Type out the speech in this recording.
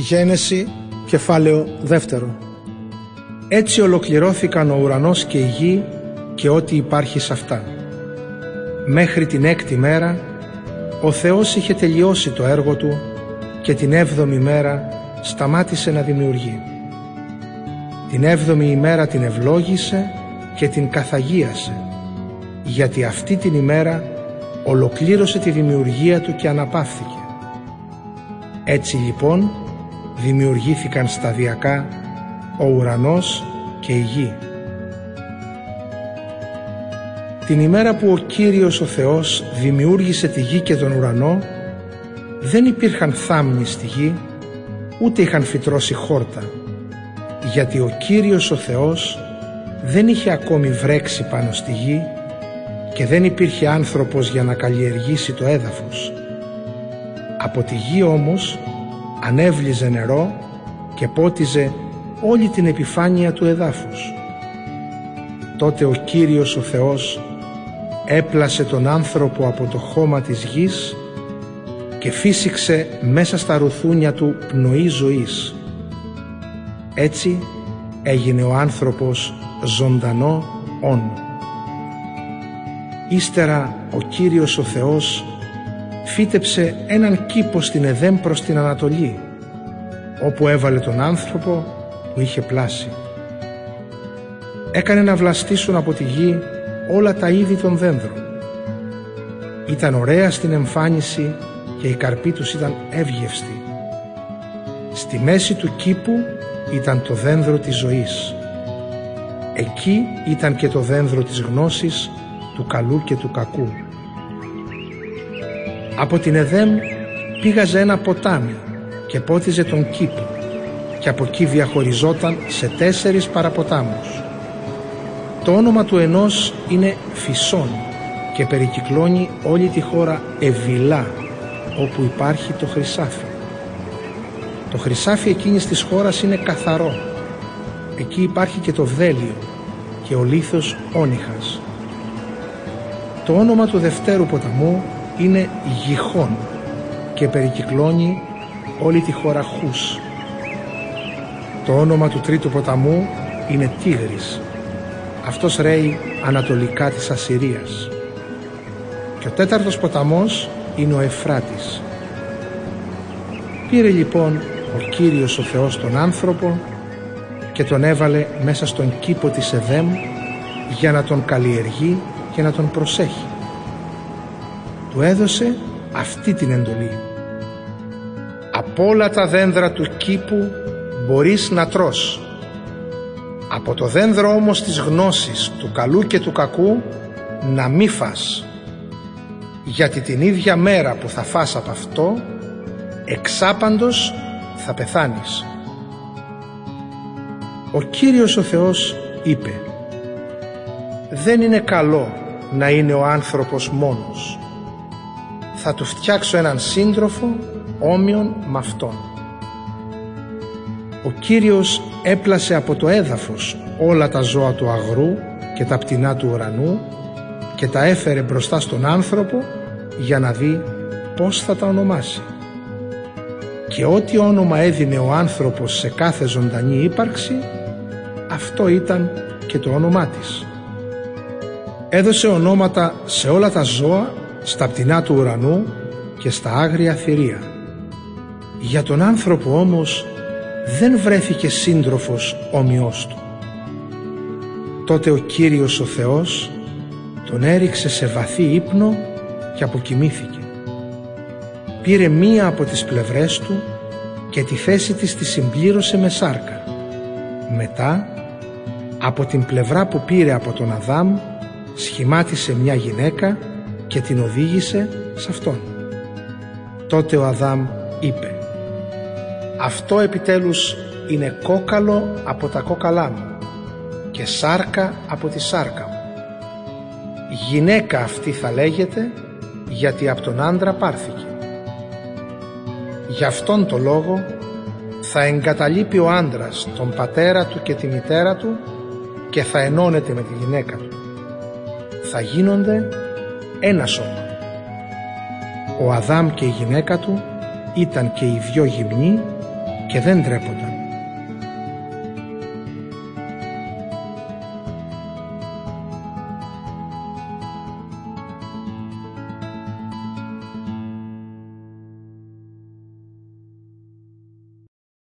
Γένεση, κεφάλαιο δεύτερο. Έτσι ολοκληρώθηκαν ο ουρανός και η γη και ό,τι υπάρχει σε αυτά. Μέχρι την έκτη μέρα ο Θεός είχε τελειώσει το έργο Του και την έβδομη μέρα σταμάτησε να δημιουργεί. Την έβδομη ημέρα την ευλόγησε και την καθαγίασε γιατί αυτή την ημέρα ολοκλήρωσε τη δημιουργία Του και αναπαύθηκε. Έτσι λοιπόν δημιουργήθηκαν σταδιακά ο ουρανός και η γη. Την ημέρα που ο Κύριος ο Θεός δημιούργησε τη γη και τον ουρανό δεν υπήρχαν θάμνοι στη γη ούτε είχαν φυτρώσει χόρτα γιατί ο Κύριος ο Θεός δεν είχε ακόμη βρέξει πάνω στη γη και δεν υπήρχε άνθρωπος για να καλλιεργήσει το έδαφος. Από τη γη όμως ανέβλυζε νερό και πότιζε όλη την επιφάνεια του εδάφους. Τότε ο Κύριος ο Θεός έπλασε τον άνθρωπο από το χώμα της γης και φύσηξε μέσα στα ρουθούνια του πνοή ζωής. Έτσι έγινε ο άνθρωπος ζωντανό όν. Ύστερα ο Κύριος ο Θεός φύτεψε έναν κήπο στην Εδέμ προς την Ανατολή όπου έβαλε τον άνθρωπο που είχε πλάσει. Έκανε να βλαστήσουν από τη γη όλα τα είδη των δένδρων. Ήταν ωραία στην εμφάνιση και η καρπή τους ήταν εύγευστη. Στη μέση του κήπου ήταν το δένδρο της ζωής. Εκεί ήταν και το δένδρο της γνώσης του καλού και του κακού. Από την Εδέμ πήγαζε ένα ποτάμι και πότιζε τον κήπο και από εκεί διαχωριζόταν σε τέσσερις παραποτάμους. Το όνομα του ενός είναι Φυσόν και περικυκλώνει όλη τη χώρα Εβιλά όπου υπάρχει το χρυσάφι. Το χρυσάφι εκείνης της χώρας είναι καθαρό. Εκεί υπάρχει και το δέλιο και ο λίθος όνυχας. Το όνομα του δευτέρου ποταμού είναι Γιχόν και περικυκλώνει όλη τη χώρα Χούς. Το όνομα του τρίτου ποταμού είναι Τίγρης. Αυτός ρέει ανατολικά της Ασσυρίας. Και ο τέταρτος ποταμός είναι ο Εφράτης. Πήρε λοιπόν ο Κύριος ο Θεός τον άνθρωπο και τον έβαλε μέσα στον κήπο της Εδέμ για να τον καλλιεργεί και να τον προσέχει. Του έδωσε αυτή την εντολή. Από όλα τα δένδρα του κήπου μπορείς να τρως. Από το δένδρο όμως της γνώσης του καλού και του κακού να μη φας. Γιατί την ίδια μέρα που θα φας από αυτό εξάπαντος θα πεθάνεις. Ο Κύριος ο Θεός είπε «Δεν είναι καλό να είναι ο άνθρωπος μόνος. Θα του φτιάξω έναν σύντροφο όμοιον με αυτόν». Ο Κύριος έπλασε από το έδαφος όλα τα ζώα του αγρού και τα πτηνά του ουρανού και τα έφερε μπροστά στον άνθρωπο για να δει πώς θα τα ονομάσει. Και ό,τι όνομα έδινε ο άνθρωπος σε κάθε ζωντανή ύπαρξη, αυτό ήταν και το όνομά της. Έδωσε ονόματα σε όλα τα ζώα, στα πτηνά του ουρανού και στα άγρια θηρία. Για τον άνθρωπο όμως δεν βρέθηκε σύντροφος ομοιός του. Τότε ο Κύριος ο Θεός τον έριξε σε βαθύ ύπνο και αποκοιμήθηκε. Πήρε μία από τις πλευρές του και τη θέση της τη συμπλήρωσε με σάρκα. Μετά, από την πλευρά που πήρε από τον Αδάμ, σχημάτισε μια γυναίκα και την οδήγησε σε αυτόν. Τότε ο Αδάμ είπε αυτό επιτέλους είναι κόκαλο από τα κόκαλά μου και σάρκα από τη σάρκα μου. Γυναίκα αυτή θα λέγεται γιατί από τον άντρα πάρθηκε. Γι' αυτόν το λόγο θα εγκαταλείπει ο άντρας τον πατέρα του και τη μητέρα του και θα ενώνεται με τη γυναίκα του. Θα γίνονται ένα σώμα. Ο Αδάμ και η γυναίκα του ήταν και οι δυο γυμνοί και δεν τρέπονταν.